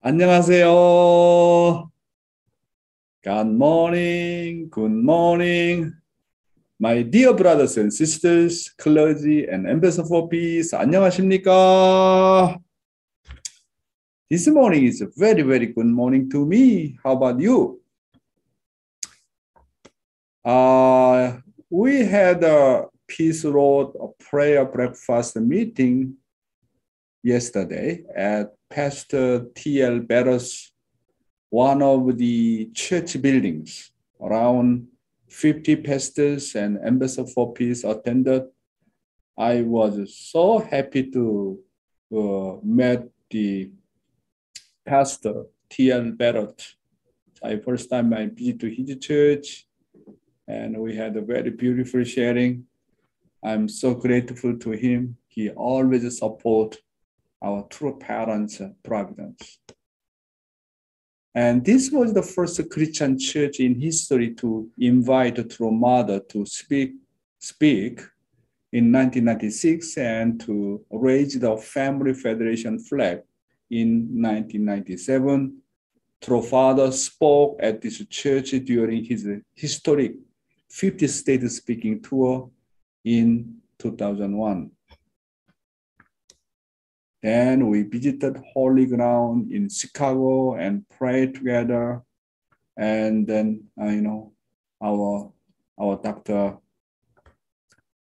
안녕하세요. Good morning, good morning. My dear brothers and sisters, clergy and ambassador for peace, 안녕하십니까? This morning is a very, very good morning to me. How about you? Uh, we had a Peace Road a prayer breakfast meeting yesterday at Pastor T.L. Barrett's one of the church buildings. Around 50 pastors and ambassador for peace attended. I was so happy to uh, meet the pastor T.L. Barrett. I first time I visited his church and we had a very beautiful sharing. I'm so grateful to him. He always support our true parents' providence. And this was the first Christian church in history to invite a true mother to speak, speak in 1996 and to raise the Family Federation flag in 1997. True Father spoke at this church during his historic 50 state speaking tour in 2001. Then we visited Holy Ground in Chicago and prayed together. And then, uh, you know, our, our doctor,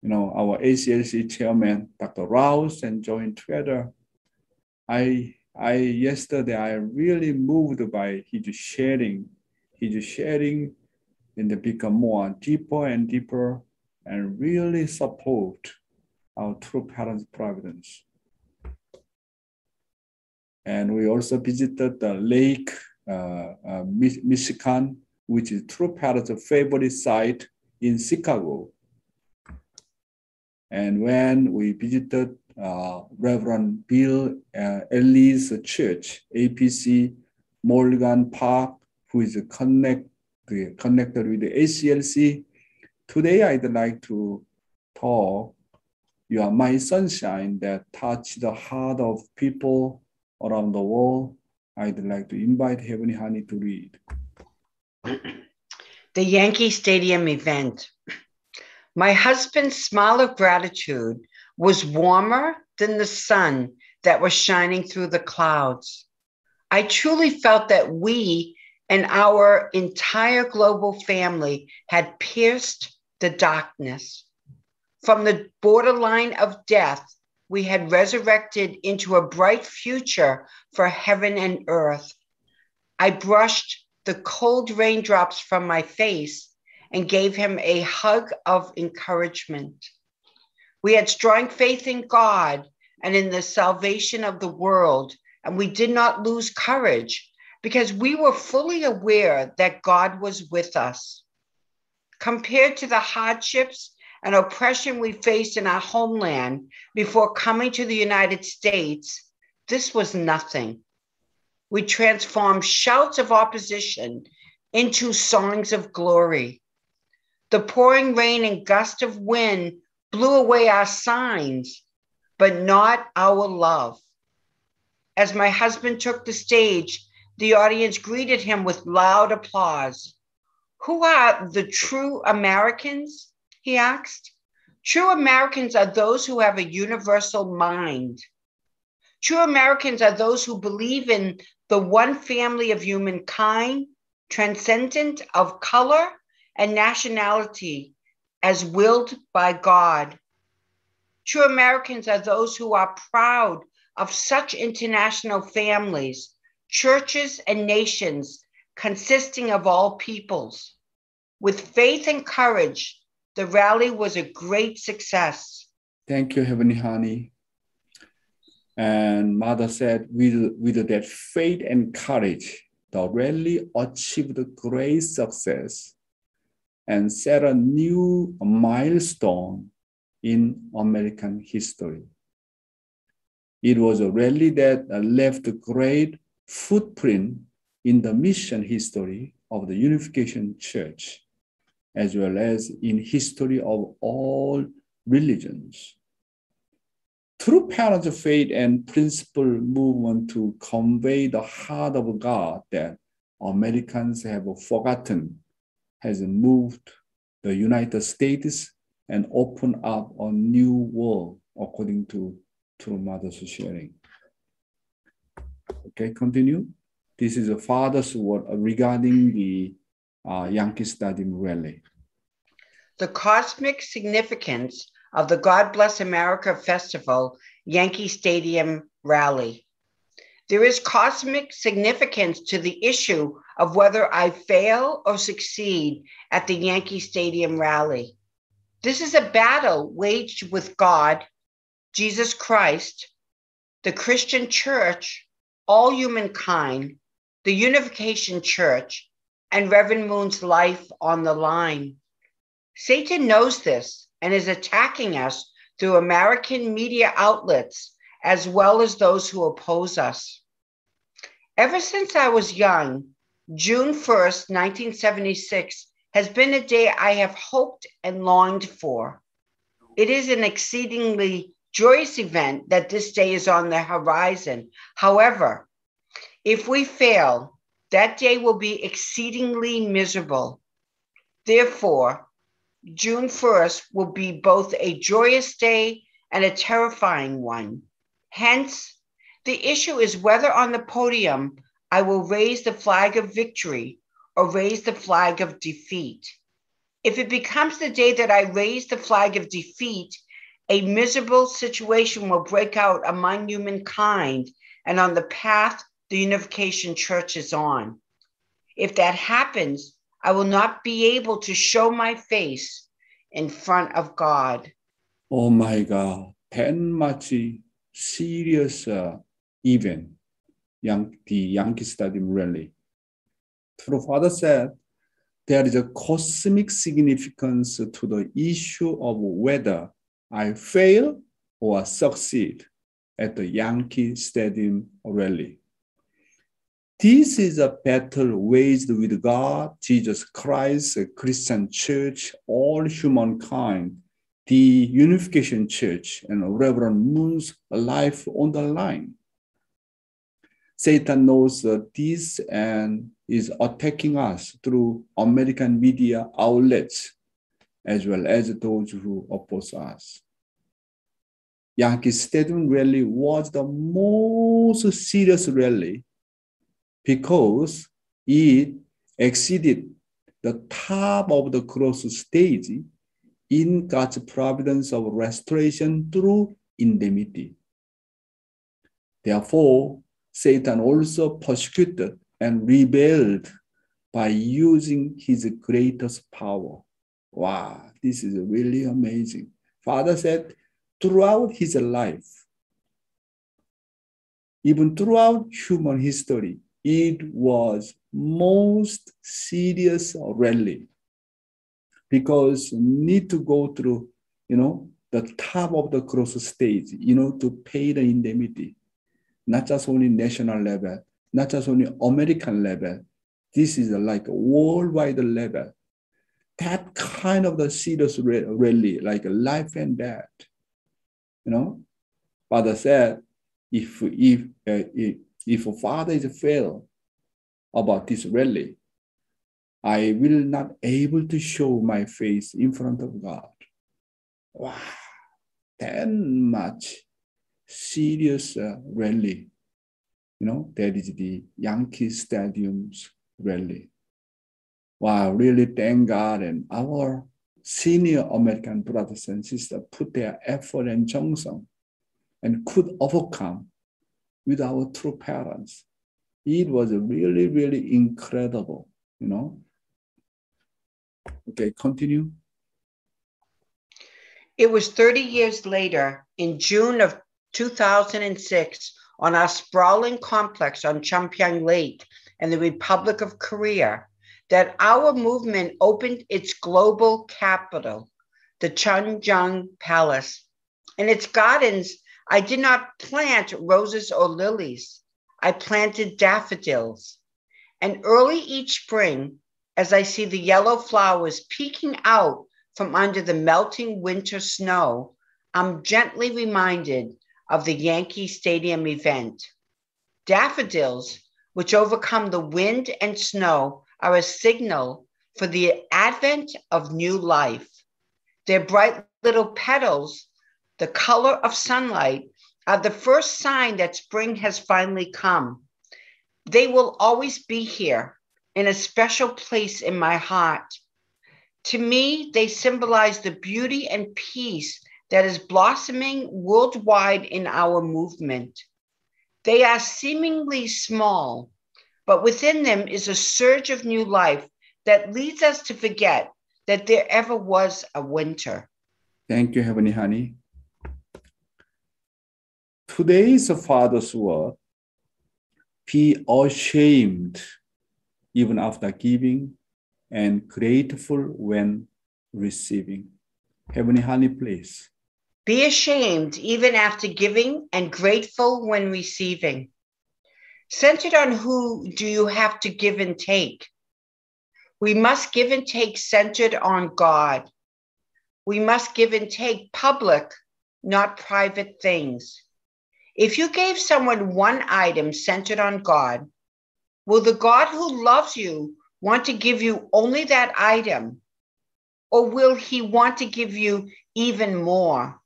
you know, our ACLC chairman, Dr. Rouse, and joined together. I, I, yesterday, I really moved by his sharing, his sharing and they become more deeper and deeper and really support our true parents' providence. And we also visited the lake, uh, uh, Michigan, which is True Parents' favorite site in Chicago. And when we visited uh, Reverend Bill uh, Ellis Church, APC, Morgan Park, who is connect, connected with the ACLC, today I'd like to talk you are my sunshine that touch the heart of people around the world, I'd like to invite Heavenly Honey to read. The Yankee Stadium event. My husband's smile of gratitude was warmer than the sun that was shining through the clouds. I truly felt that we and our entire global family had pierced the darkness. From the borderline of death we had resurrected into a bright future for heaven and earth. I brushed the cold raindrops from my face and gave him a hug of encouragement. We had strong faith in God and in the salvation of the world, and we did not lose courage because we were fully aware that God was with us. Compared to the hardships and oppression we faced in our homeland before coming to the United States, this was nothing. We transformed shouts of opposition into songs of glory. The pouring rain and gust of wind blew away our signs, but not our love. As my husband took the stage, the audience greeted him with loud applause. Who are the true Americans? He asked. True Americans are those who have a universal mind. True Americans are those who believe in the one family of humankind, transcendent of color and nationality, as willed by God. True Americans are those who are proud of such international families, churches, and nations consisting of all peoples. With faith and courage, the rally was a great success. Thank you, Heavenly Honey. And Mother said, with, with that faith and courage, the rally achieved great success and set a new milestone in American history. It was a rally that left a great footprint in the mission history of the Unification Church as well as in history of all religions. True parents' of faith and principle movement to convey the heart of God that Americans have forgotten has moved the United States and opened up a new world according to True Mother's sharing. Okay, continue. This is a father's word regarding the Uh, Yankee Stadium rally. The cosmic significance of the God Bless America Festival Yankee Stadium rally. There is cosmic significance to the issue of whether I fail or succeed at the Yankee Stadium rally. This is a battle waged with God, Jesus Christ, the Christian church, all humankind, the Unification Church, and Reverend Moon's life on the line. Satan knows this and is attacking us through American media outlets as well as those who oppose us. Ever since I was young, June 1st, 1976, has been a day I have hoped and longed for. It is an exceedingly joyous event that this day is on the horizon. However, if we fail, that day will be exceedingly miserable. Therefore, June 1st will be both a joyous day and a terrifying one. Hence, the issue is whether on the podium I will raise the flag of victory or raise the flag of defeat. If it becomes the day that I raise the flag of defeat, a miserable situation will break out among humankind and on the path the Unification Church is on. If that happens, I will not be able to show my face in front of God. Oh my God, that much serious uh, event, Yan- the Yankee Stadium rally. True Father said there is a cosmic significance to the issue of whether I fail or succeed at the Yankee Stadium rally. This is a battle waged with God, Jesus Christ, a Christian church, all humankind, the Unification Church, and Reverend Moon's life on the line. Satan knows this and is attacking us through American media outlets, as well as those who oppose us. Yankee Stadium rally was the most serious rally because it exceeded the top of the cross stage in God's providence of restoration through indemnity. Therefore, Satan also persecuted and rebelled by using his greatest power. Wow, this is really amazing. Father said, throughout his life, even throughout human history, it was most serious rally because need to go through, you know, the top of the cross stage, you know, to pay the indemnity, not just only national level, not just only American level. This is like a worldwide level. That kind of the serious rally, like life and death, you know. Father said, if if uh, if if a father is fail about this rally, I will not able to show my face in front of God. Wow, that much serious uh, rally. You know, that is the Yankee Stadium's rally. Wow, really thank God and our senior American brothers and sisters put their effort and Johnson and could overcome with our true parents. It was really, really incredible, you know. Okay, continue. It was 30 years later, in June of 2006, on our sprawling complex on Cheongpyeong Lake in the Republic of Korea, that our movement opened its global capital, the Chunjung Palace. In its gardens, I did not plant roses or lilies. I planted daffodils. And early each spring, as I see the yellow flowers peeking out from under the melting winter snow, I'm gently reminded of the Yankee Stadium event. Daffodils, which overcome the wind and snow, are a signal for the advent of new life. Their bright little petals, the color of sunlight, are the first sign that spring has finally come. They will always be here in a special place in my heart. To me, they symbolize the beauty and peace that is blossoming worldwide in our movement. They are seemingly small, but within them is a surge of new life that leads us to forget that there ever was a winter. Thank you, Heavenly Honey. Today's Father's word be ashamed even after giving and grateful when receiving. Heavenly Honey, please. Be ashamed even after giving and grateful when receiving. Centered on who do you have to give and take? We must give and take centered on God. We must give and take public, not private things. If you gave someone one item centered on God, will the God who loves you want to give you only that item? Or will he want to give you even more?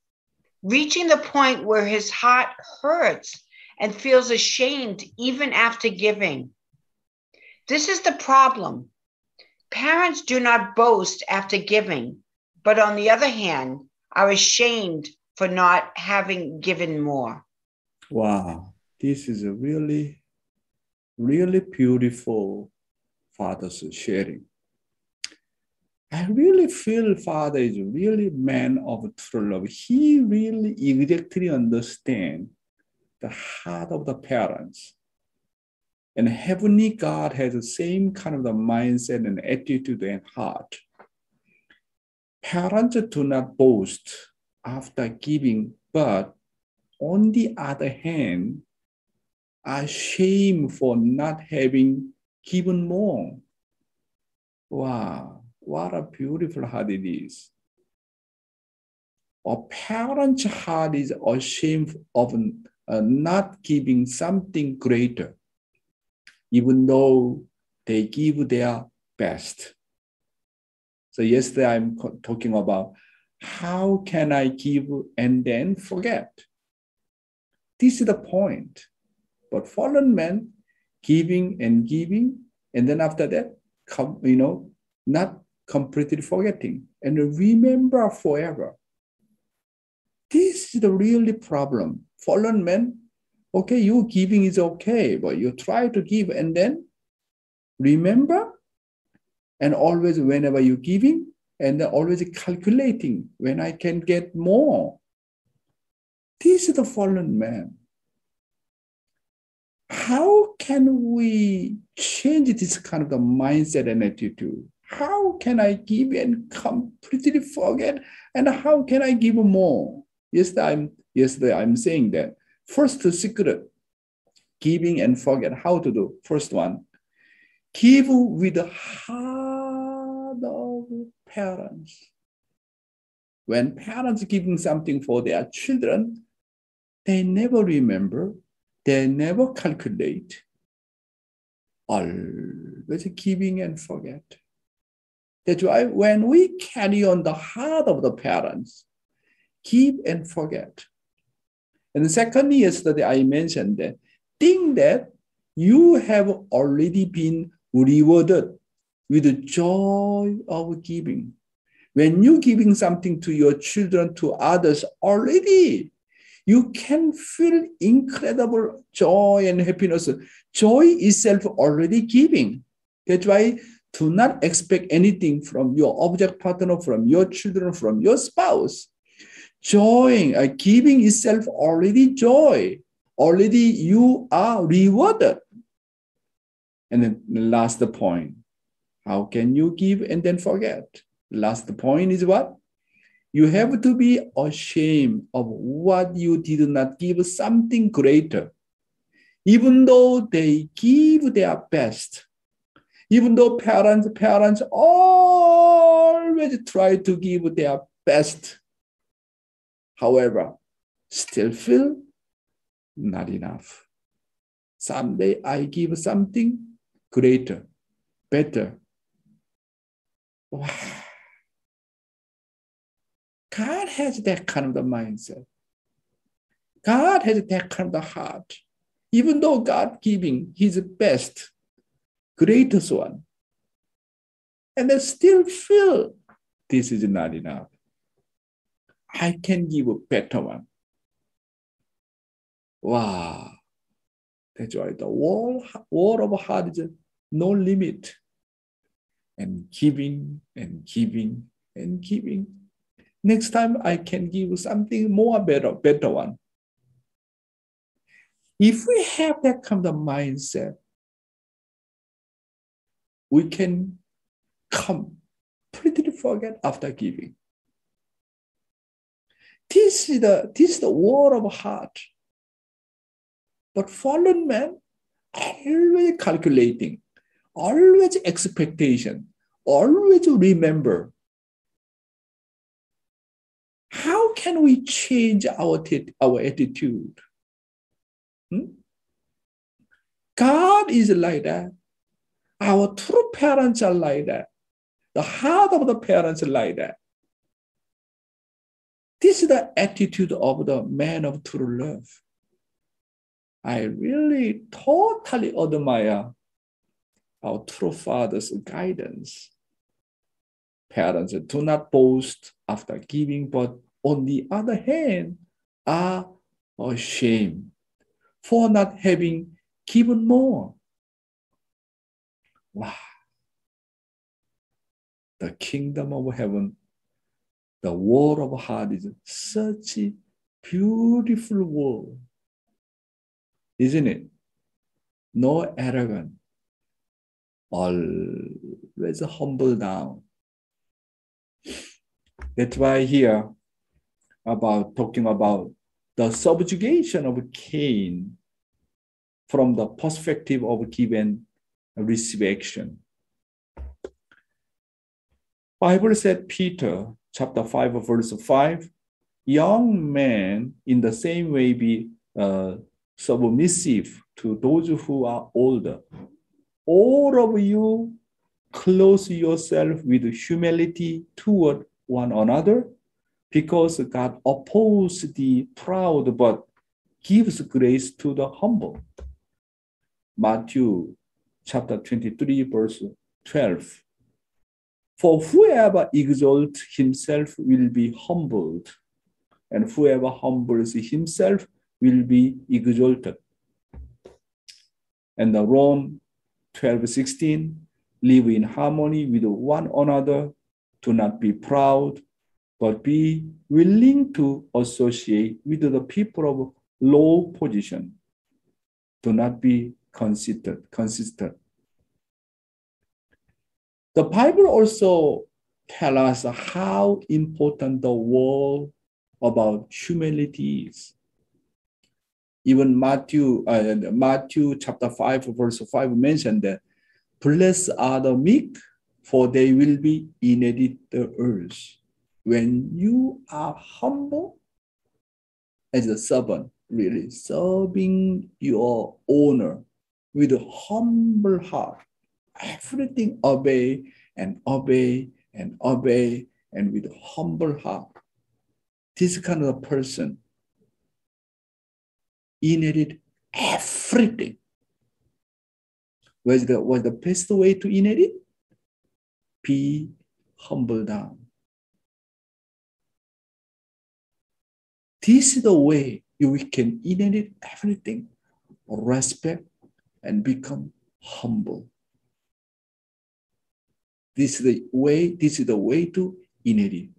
reaching the point where his heart hurts and feels ashamed even after giving. This is the problem. Parents do not boast after giving, but on the other hand, are ashamed for not having given more. Wow, this is a really, really beautiful father's sharing. I really feel Father is really man of true love. He really exactly understand the heart of the parents. And Heavenly God has the same kind of the mindset and attitude and heart. Parents do not boast after giving, but on the other hand, are ashamed for not having given more. Wow what a beautiful heart it is. A parent's heart is ashamed of uh, not giving something greater, even though they give their best. So yesterday I'm talking about how can I give and then forget? This is the point. But fallen man giving and giving, and then after that, come, you know, not completely forgetting and remember forever. This is the really problem. Fallen man, okay, you giving is okay, but you try to give and then remember and always whenever you're giving and always calculating when I can get more. This is the fallen man. How can we change this kind of the mindset and attitude? How can I give and completely forget? And how can I give more? Yesterday, I'm, yesterday I'm saying that. First secret, giving and forget. How to do? First one, give with the heart of parents. When parents giving something for their children, they never remember, they never calculate, always giving and forget. That's why when we carry on the heart of the parents, keep and forget. And secondly, yesterday I mentioned that think that you have already been rewarded with the joy of giving. When you're giving something to your children, to others already, you can feel incredible joy and happiness. Joy itself already giving. That's why do not expect anything from your object partner, from your children, from your spouse. Joy, uh, giving itself already joy. Already you are rewarded. And then the last point, how can you give and then forget? Last point is what? You have to be ashamed of what you did not give something greater. Even though they give their best, even though parents, parents always try to give their best, however, still feel not enough. Someday I give something greater, better. Wow. God has that kind of the mindset. God has that kind of the heart. Even though God giving his best, greatest one, and they still feel this is not enough. I can give a better one. Wow. That's why the wall, wall of heart is no limit. And giving and giving and giving. Next time I can give you something more better, better one. If we have that kind of mindset, we can come completely forget after giving. This is the, this is the war of heart. But fallen man, always calculating, always expectation, always remember. How can we change our, our attitude? Hmm? God is like that. Our true parents are like that. The heart of the parents are like that. This is the attitude of the man of true love. I really totally admire our true father's guidance. Parents do not boast after giving, but on the other hand, are ashamed for not having given more. Wow. The kingdom of heaven, the world of heart is such a beautiful world isn't it? No arrogant, always humble down. That's why here about talking about the subjugation of Cain from the perspective of given receive action. Bible said Peter chapter 5 verse 5 young men in the same way be uh, submissive to those who are older. All of you close yourself with humility toward one another because God opposes the proud but gives grace to the humble. Matthew chapter 23, verse 12. For whoever exalts himself will be humbled, and whoever humbles himself will be exalted. And the Rome 12, 16, live in harmony with one another, do not be proud, but be willing to associate with the people of low position. Do not be consistent. consistent. The Bible also tells us how important the word about humility is. Even Matthew, uh, Matthew chapter 5, verse 5 mentioned that blessed are the meek, for they will be inherit the earth. When you are humble as a servant, really serving your owner with a humble heart, everything obey and obey and obey and with a humble heart. This kind of a person inherit everything. What's the, what's the best way to inherit? Be humble down. This is the way we can inherit everything, respect, and become humble. This is the way, this is the way to inherit.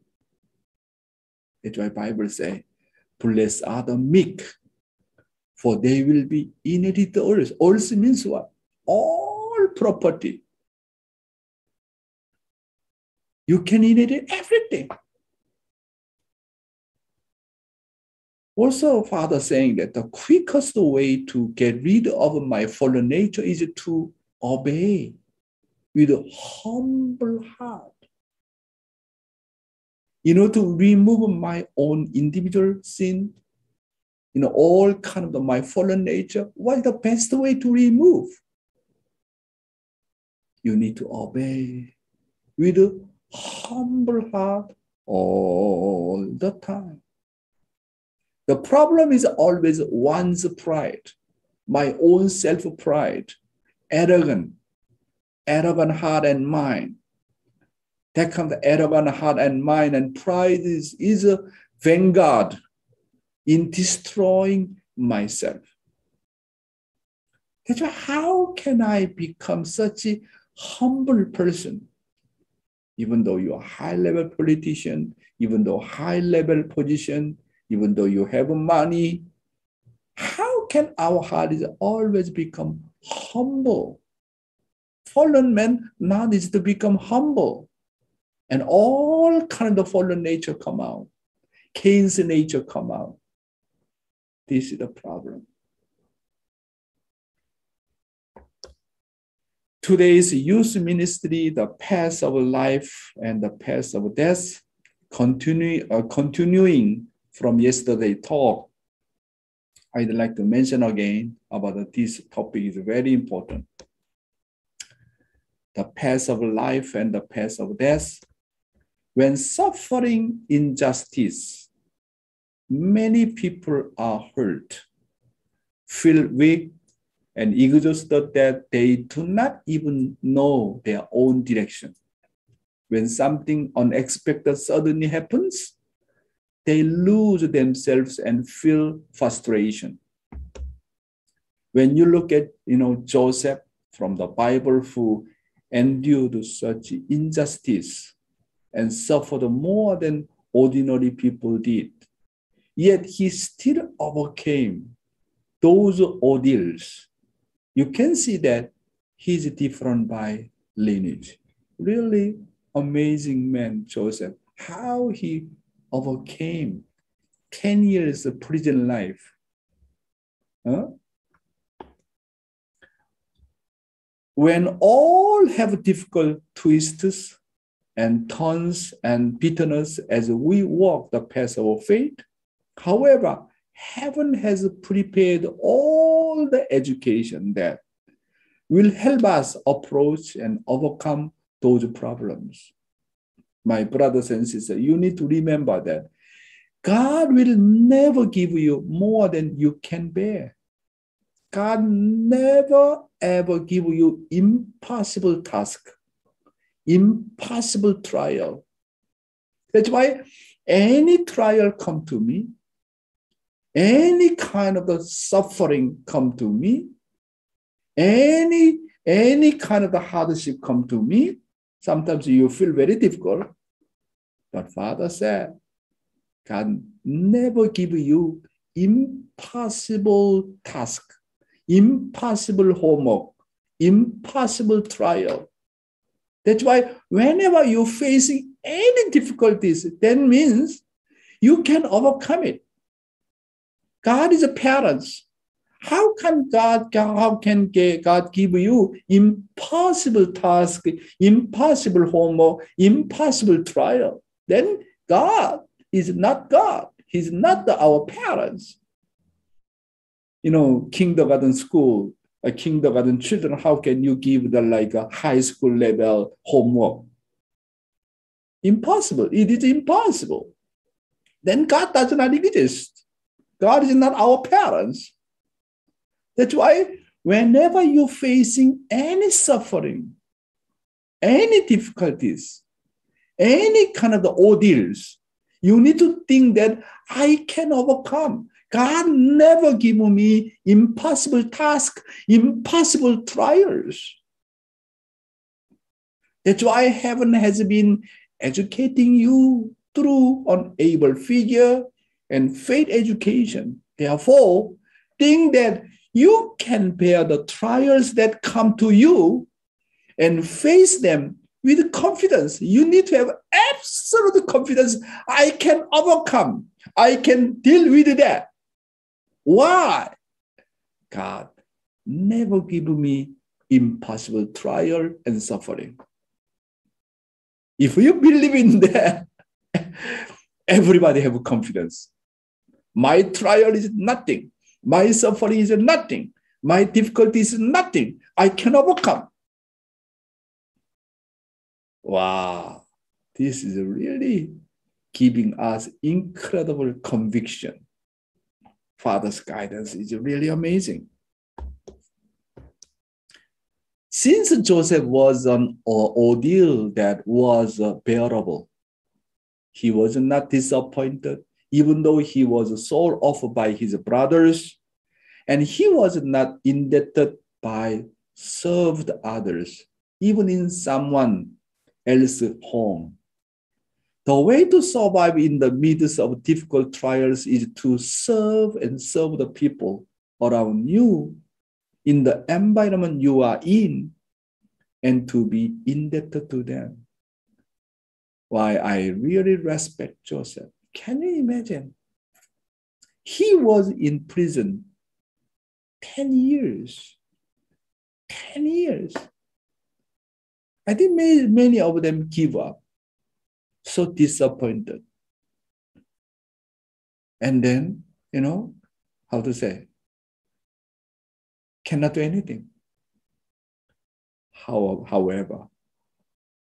That's why Bible say, blessed are the meek, for they will be inherit the earth. Earth means what? All property. You can inherit everything. Also, Father saying that the quickest way to get rid of my fallen nature is to obey with a humble heart. You know, to remove my own individual sin you know, all kind of my fallen nature, what's the best way to remove? You need to obey with a humble heart all the time. The problem is always one's pride, my own self pride, arrogant, arrogant heart and mind. That of arrogant heart and mind and pride is, is a vanguard in destroying myself. That's why how can I become such a humble person? Even though you're a high level politician, even though high level position, even though you have money, how can our heart is always become humble? Fallen man now needs to become humble. And all kind of fallen nature come out. Cain's nature come out. This is the problem. Today's youth ministry, the path of life and the path of death, continue, uh, continuing from yesterday talk, I'd like to mention again about this topic is very important. The path of life and the path of death. When suffering injustice, many people are hurt, feel weak, and exhausted that they do not even know their own direction. When something unexpected suddenly happens, they lose themselves and feel frustration. When you look at, you know, Joseph from the Bible who endured such injustice and suffered more than ordinary people did, yet he still overcame those ordeals. You can see that he's different by lineage. Really amazing man, Joseph. How he overcame 10 years of prison life. Huh? When all have difficult twists and turns and bitterness as we walk the path of faith, however, heaven has prepared all the education that will help us approach and overcome those problems my brothers and sisters, you need to remember that God will never give you more than you can bear. God never ever give you impossible task, impossible trial. That's why any trial come to me, any kind of the suffering come to me, any any kind of the hardship come to me, Sometimes you feel very difficult. But Father said, God never give you impossible task, impossible homework, impossible trial. That's why whenever you're facing any difficulties, that means you can overcome it. God is a parent. How can God, how can God give you impossible task, impossible homework, impossible trial? Then God is not God. He's not the, our parents. You know, kindergarten school, a kindergarten children, how can you give them like a high school level homework? Impossible. It is impossible. Then God does not exist. God is not our parents. That's why whenever you're facing any suffering, any difficulties, any kind of the ordeals, you need to think that I can overcome. God never give me impossible task, impossible trials. That's why heaven has been educating you through an able figure and faith education. Therefore, think that you can bear the trials that come to you and face them with confidence. You need to have absolute confidence. I can overcome. I can deal with that. Why? God never give me impossible trial and suffering. If you believe in that, everybody have confidence. My trial is nothing. My suffering is nothing. My difficulty is nothing. I can overcome. Wow, this is really giving us incredible conviction. Father's guidance is really amazing. Since Joseph was an ordeal that was bearable, he was not disappointed, even though he was sold off by his brothers, and he was not indebted by served others, even in someone else's home. The way to survive in the midst of difficult trials is to serve and serve the people around you in the environment you are in and to be indebted to them. Why I really respect Joseph. Can you imagine? He was in prison 10 years. 10 years. I think many, many of them give up, so disappointed. And then, you know, how to say, cannot do anything. How, however,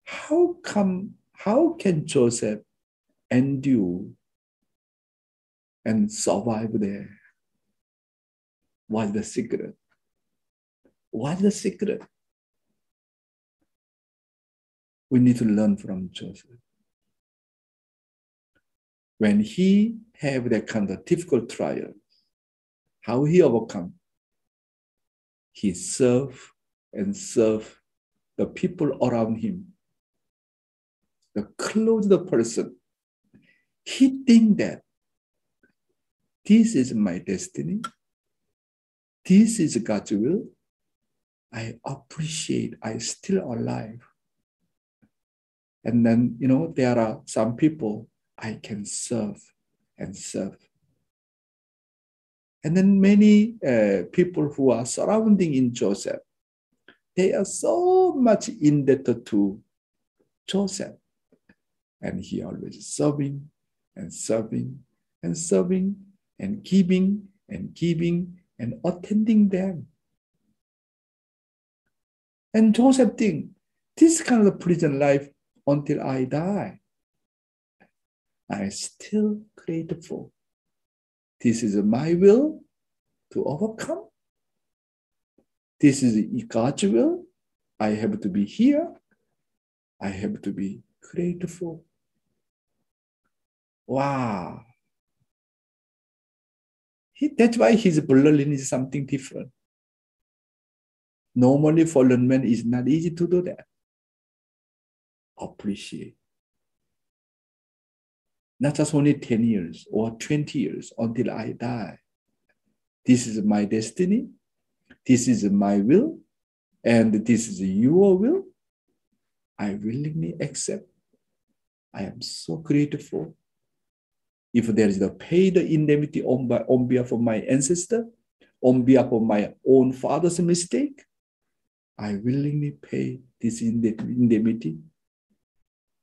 how come, how can Joseph endure and survive there? What's the secret? What's the secret? We need to learn from Joseph. When he have that kind of difficult trial, how he overcome? he serve and serve the people around him. The closest person, he think that this is my destiny. This is God's will. I appreciate I still alive. And then, you know, there are some people I can serve and serve. And then many uh, people who are surrounding in Joseph, they are so much indebted to Joseph. And he always serving and serving and serving and giving and giving and attending them. And Joseph think, this kind of prison life until I die. I still grateful this is my will to overcome. This is God's will. I have to be here. I have to be grateful. Wow. He, that's why his bloodline is something different. Normally, fallen man is not easy to do that. Appreciate not just only 10 years or 20 years until I die. This is my destiny. This is my will. And this is your will. I willingly accept. I am so grateful. If there is a paid indemnity on, by, on behalf of my ancestor, on behalf of my own father's mistake, I willingly pay this indemnity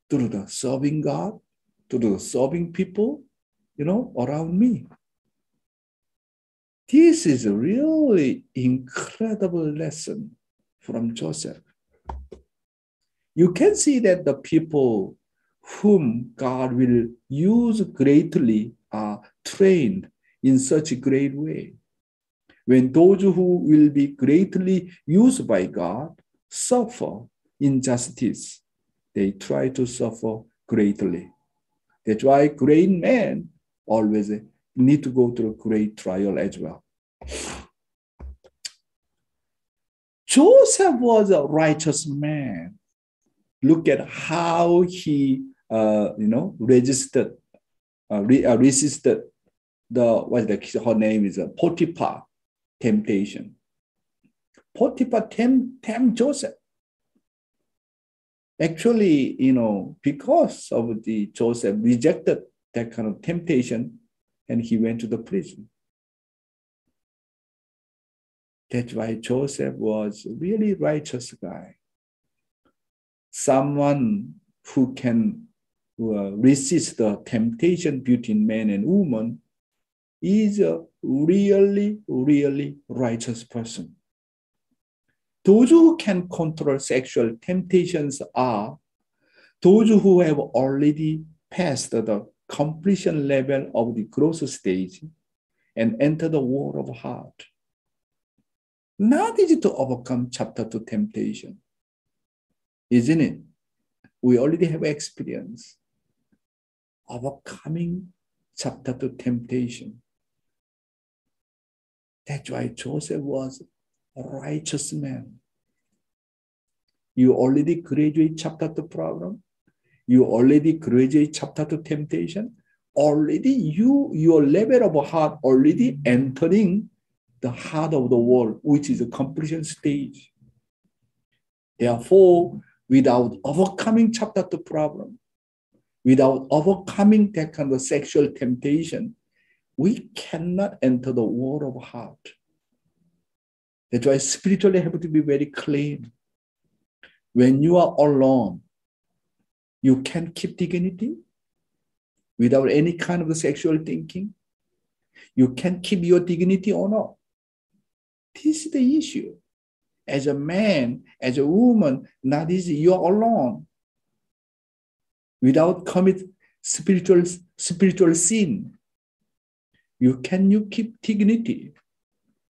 through the serving God to the serving people, you know, around me. This is a really incredible lesson from Joseph. You can see that the people whom God will use greatly are trained in such a great way. When those who will be greatly used by God suffer injustice, they try to suffer greatly. That's why great men always need to go through a great trial as well. Joseph was a righteous man. Look at how he, uh, you know, resisted, uh, re, uh, resisted the what the her name is uh, Potiphar temptation. Potiphar tempt, tempt Joseph. Actually, you know, because of the Joseph rejected that kind of temptation and he went to the prison. That's why Joseph was a really righteous guy. Someone who can Uh, resist the temptation between man and woman is a really, really righteous person. Those who can control sexual temptations are those who have already passed the completion level of the growth stage and enter the war of heart. Not easy to overcome chapter two temptation, isn't it? We already have experience overcoming chapter to temptation. That's why Joseph was a righteous man. You already graduate chapter to problem. You already graduate chapter to temptation. Already you, your level of heart already entering the heart of the world, which is the completion stage. Therefore, without overcoming chapter to problem, without overcoming that kind of sexual temptation, we cannot enter the world of heart. That's why spiritually have to be very clean. When you are alone, you can keep dignity without any kind of sexual thinking. You can keep your dignity or not. This is the issue. As a man, as a woman, not easy. You're alone. Without commit spiritual, spiritual sin. You can you keep dignity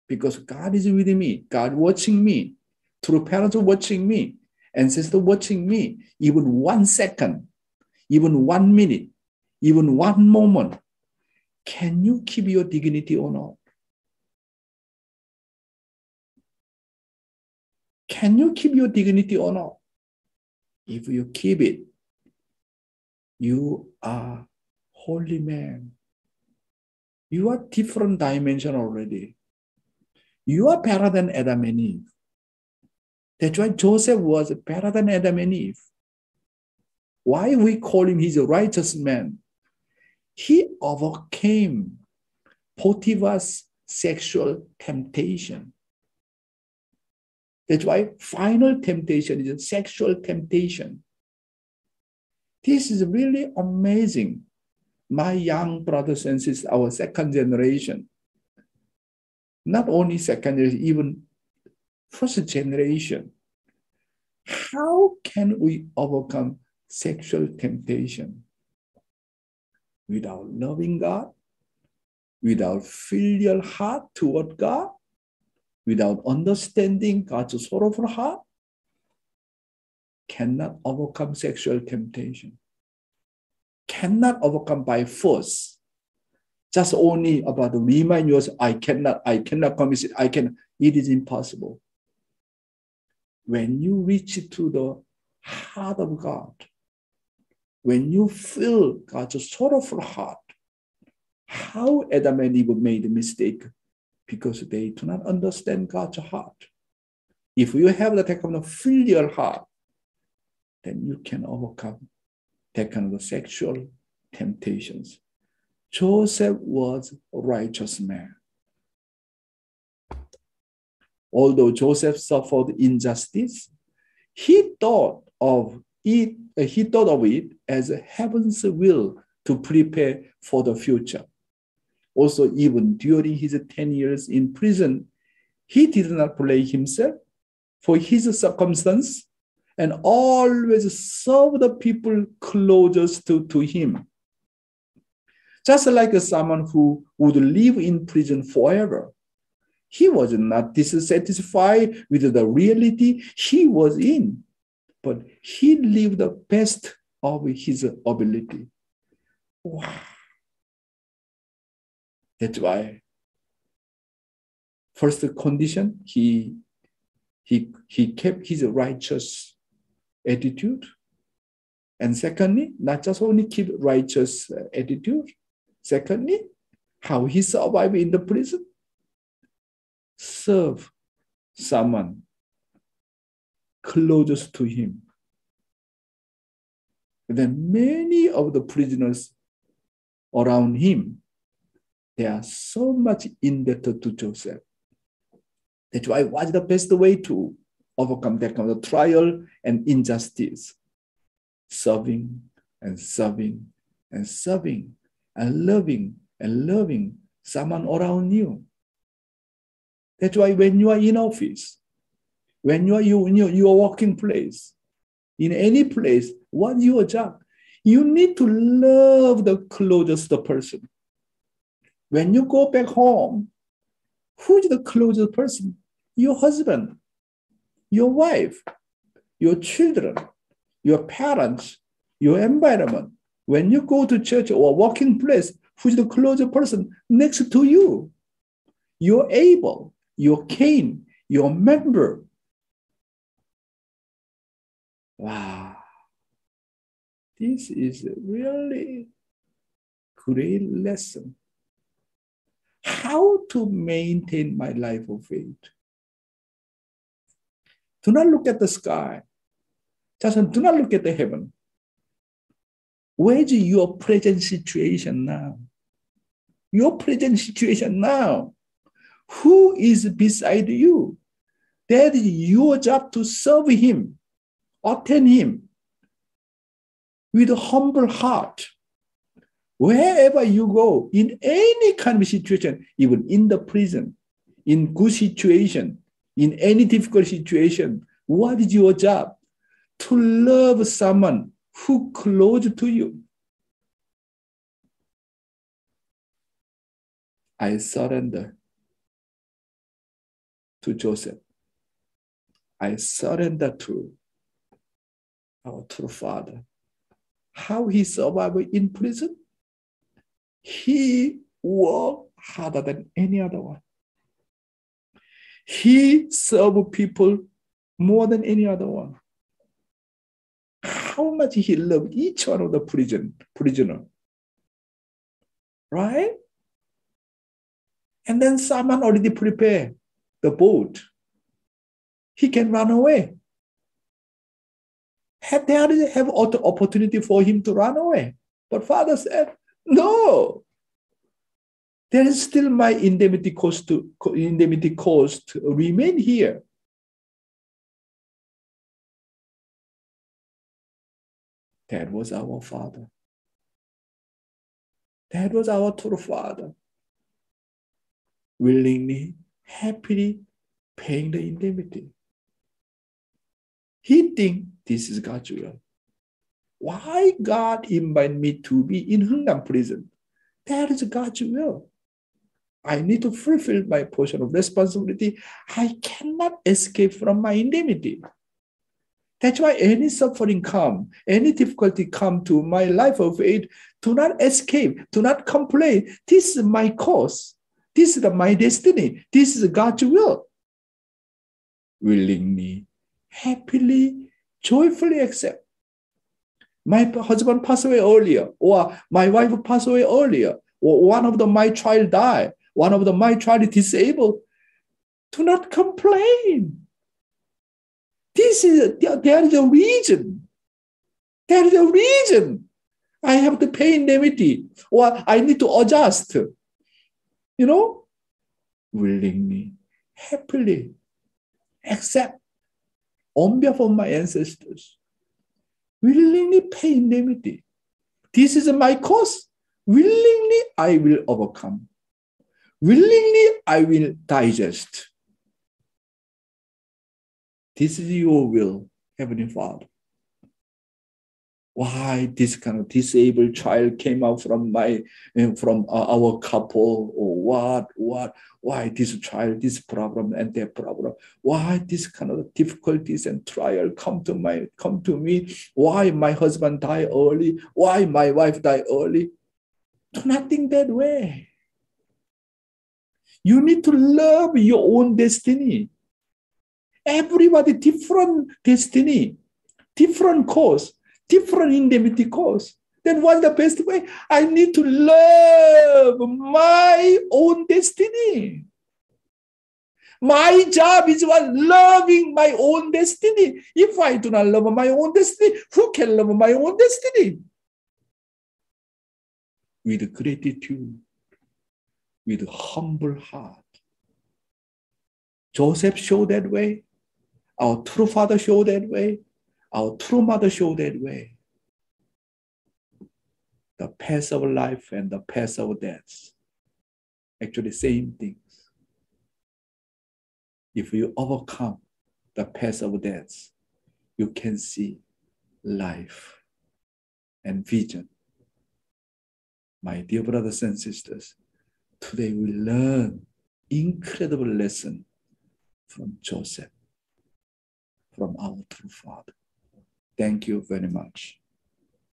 because God is with me, God watching me, through parents watching me, and ancestor watching me, even one second, even one minute, even one moment. Can you keep your dignity or not? Can you keep your dignity or not? If you keep it, you are holy man. You are different dimension already. You are better than Adam and Eve. That's why Joseph was better than Adam and Eve. Why we call him he's a righteous man? He overcame Potiphar's sexual temptation. That's why final temptation is a sexual temptation. This is really amazing. My young brothers and sisters, our second generation, not only second generation, even first generation. How can we overcome sexual temptation? Without loving God, without filial heart toward God, without understanding God's sorrowful heart, cannot overcome sexual temptation. Cannot overcome by force. Just only about remind yourself, I cannot, I cannot commit it, I can. It is impossible. When you reach to the heart of God, when you feel God's sorrowful heart, how Adam and Eve made a mistake because they do not understand God's heart. If you have that kind of filial heart, then you can overcome that kind of sexual temptations. Joseph was a righteous man. Although Joseph suffered injustice, he thought of it, uh, he thought of it as heaven's will to prepare for the future. Also, even during his 10 years in prison, he did not blame himself for his circumstance and always serve the people closest to, to him. Just like someone who would live in prison forever. He was not dissatisfied with the reality he was in, but he lived the best of his ability. Wow. That's why first condition, he, he, he kept his righteous attitude. And secondly, not just only keep righteous uh, attitude. Secondly, how he survived in the prison. Serve someone closest to him. And then many of the prisoners around him they are so much indebted to Joseph. That's why what's the best way to overcome that kind of trial and injustice? Serving and serving and serving and loving and loving someone around you. That's why when you are in office, when you are in your, your working place, in any place, what your job? You need to love the closest person. When you go back home, who's the closest person? Your husband, your wife, your children, your parents, your environment. When you go to church or working place, who's the closest person next to you? Your Abel, your Cain, your member. Wow. This is a really great lesson how to maintain my life of faith. Do not look at the sky. Just do not look at the heaven. Where's your present situation now? Your present situation now. Who is beside you? That is your job to serve him, attend him with a humble heart Wherever you go, in any kind of situation, even in the prison, in good situation, in any difficult situation, what is your job? To love someone who close to you. I surrender to Joseph. I surrender to our true father. How he survived in prison? He worked harder than any other one. He served people more than any other one. How much he loved each one of the prison prisoner. Right? And then someone already prepared the boat. He can run away. Had they already have other opportunity for him to run away. But father said, no. There is still my indemnity cost to indemnity cost remain here. That was our father. That was our true father. Willingly, happily paying the indemnity. He think this is God's will. Why God invite me to be in Hungnam prison? That is God's will. I need to fulfill my portion of responsibility. I cannot escape from my indemnity. That's why any suffering come, any difficulty come to my life of faith, do not escape, do not complain. This is my cause. This is my destiny. This is God's will. Willingly, happily, joyfully accept my husband passed away earlier, or my wife passed away earlier, or one of the my child died, one of the my child is disabled. Do not complain. This is there is a reason. There is a reason. I have to pay indemnity, or I need to adjust. You know, willingly, happily accept on behalf of my ancestors willingly pay indemnity. This is my cause. Willingly, I will overcome. Willingly, I will digest. This is your will, Heavenly Father. Why this kind of disabled child came out from my eh, from our couple? Or what what why this child this problem and that problem? Why this kind of difficulties and trial come to my come to me? Why my husband died early? Why my wife died early? Do not think that way you need to love your own destiny everybody different destiny different course different indemnity cause, then what's the best way? I need to love my own destiny. My job is what loving my own destiny. If I do not love my own destiny, who can love my own destiny? With gratitude, with humble heart. Joseph showed that way. Our true father showed that way. Our true mother showed that way. The path of life and the path of death. actually same things. If you overcome the path of death, you can see life and vision. My dear brothers and sisters, today we learn incredible lesson from Joseph, from our true father. Thank you very much.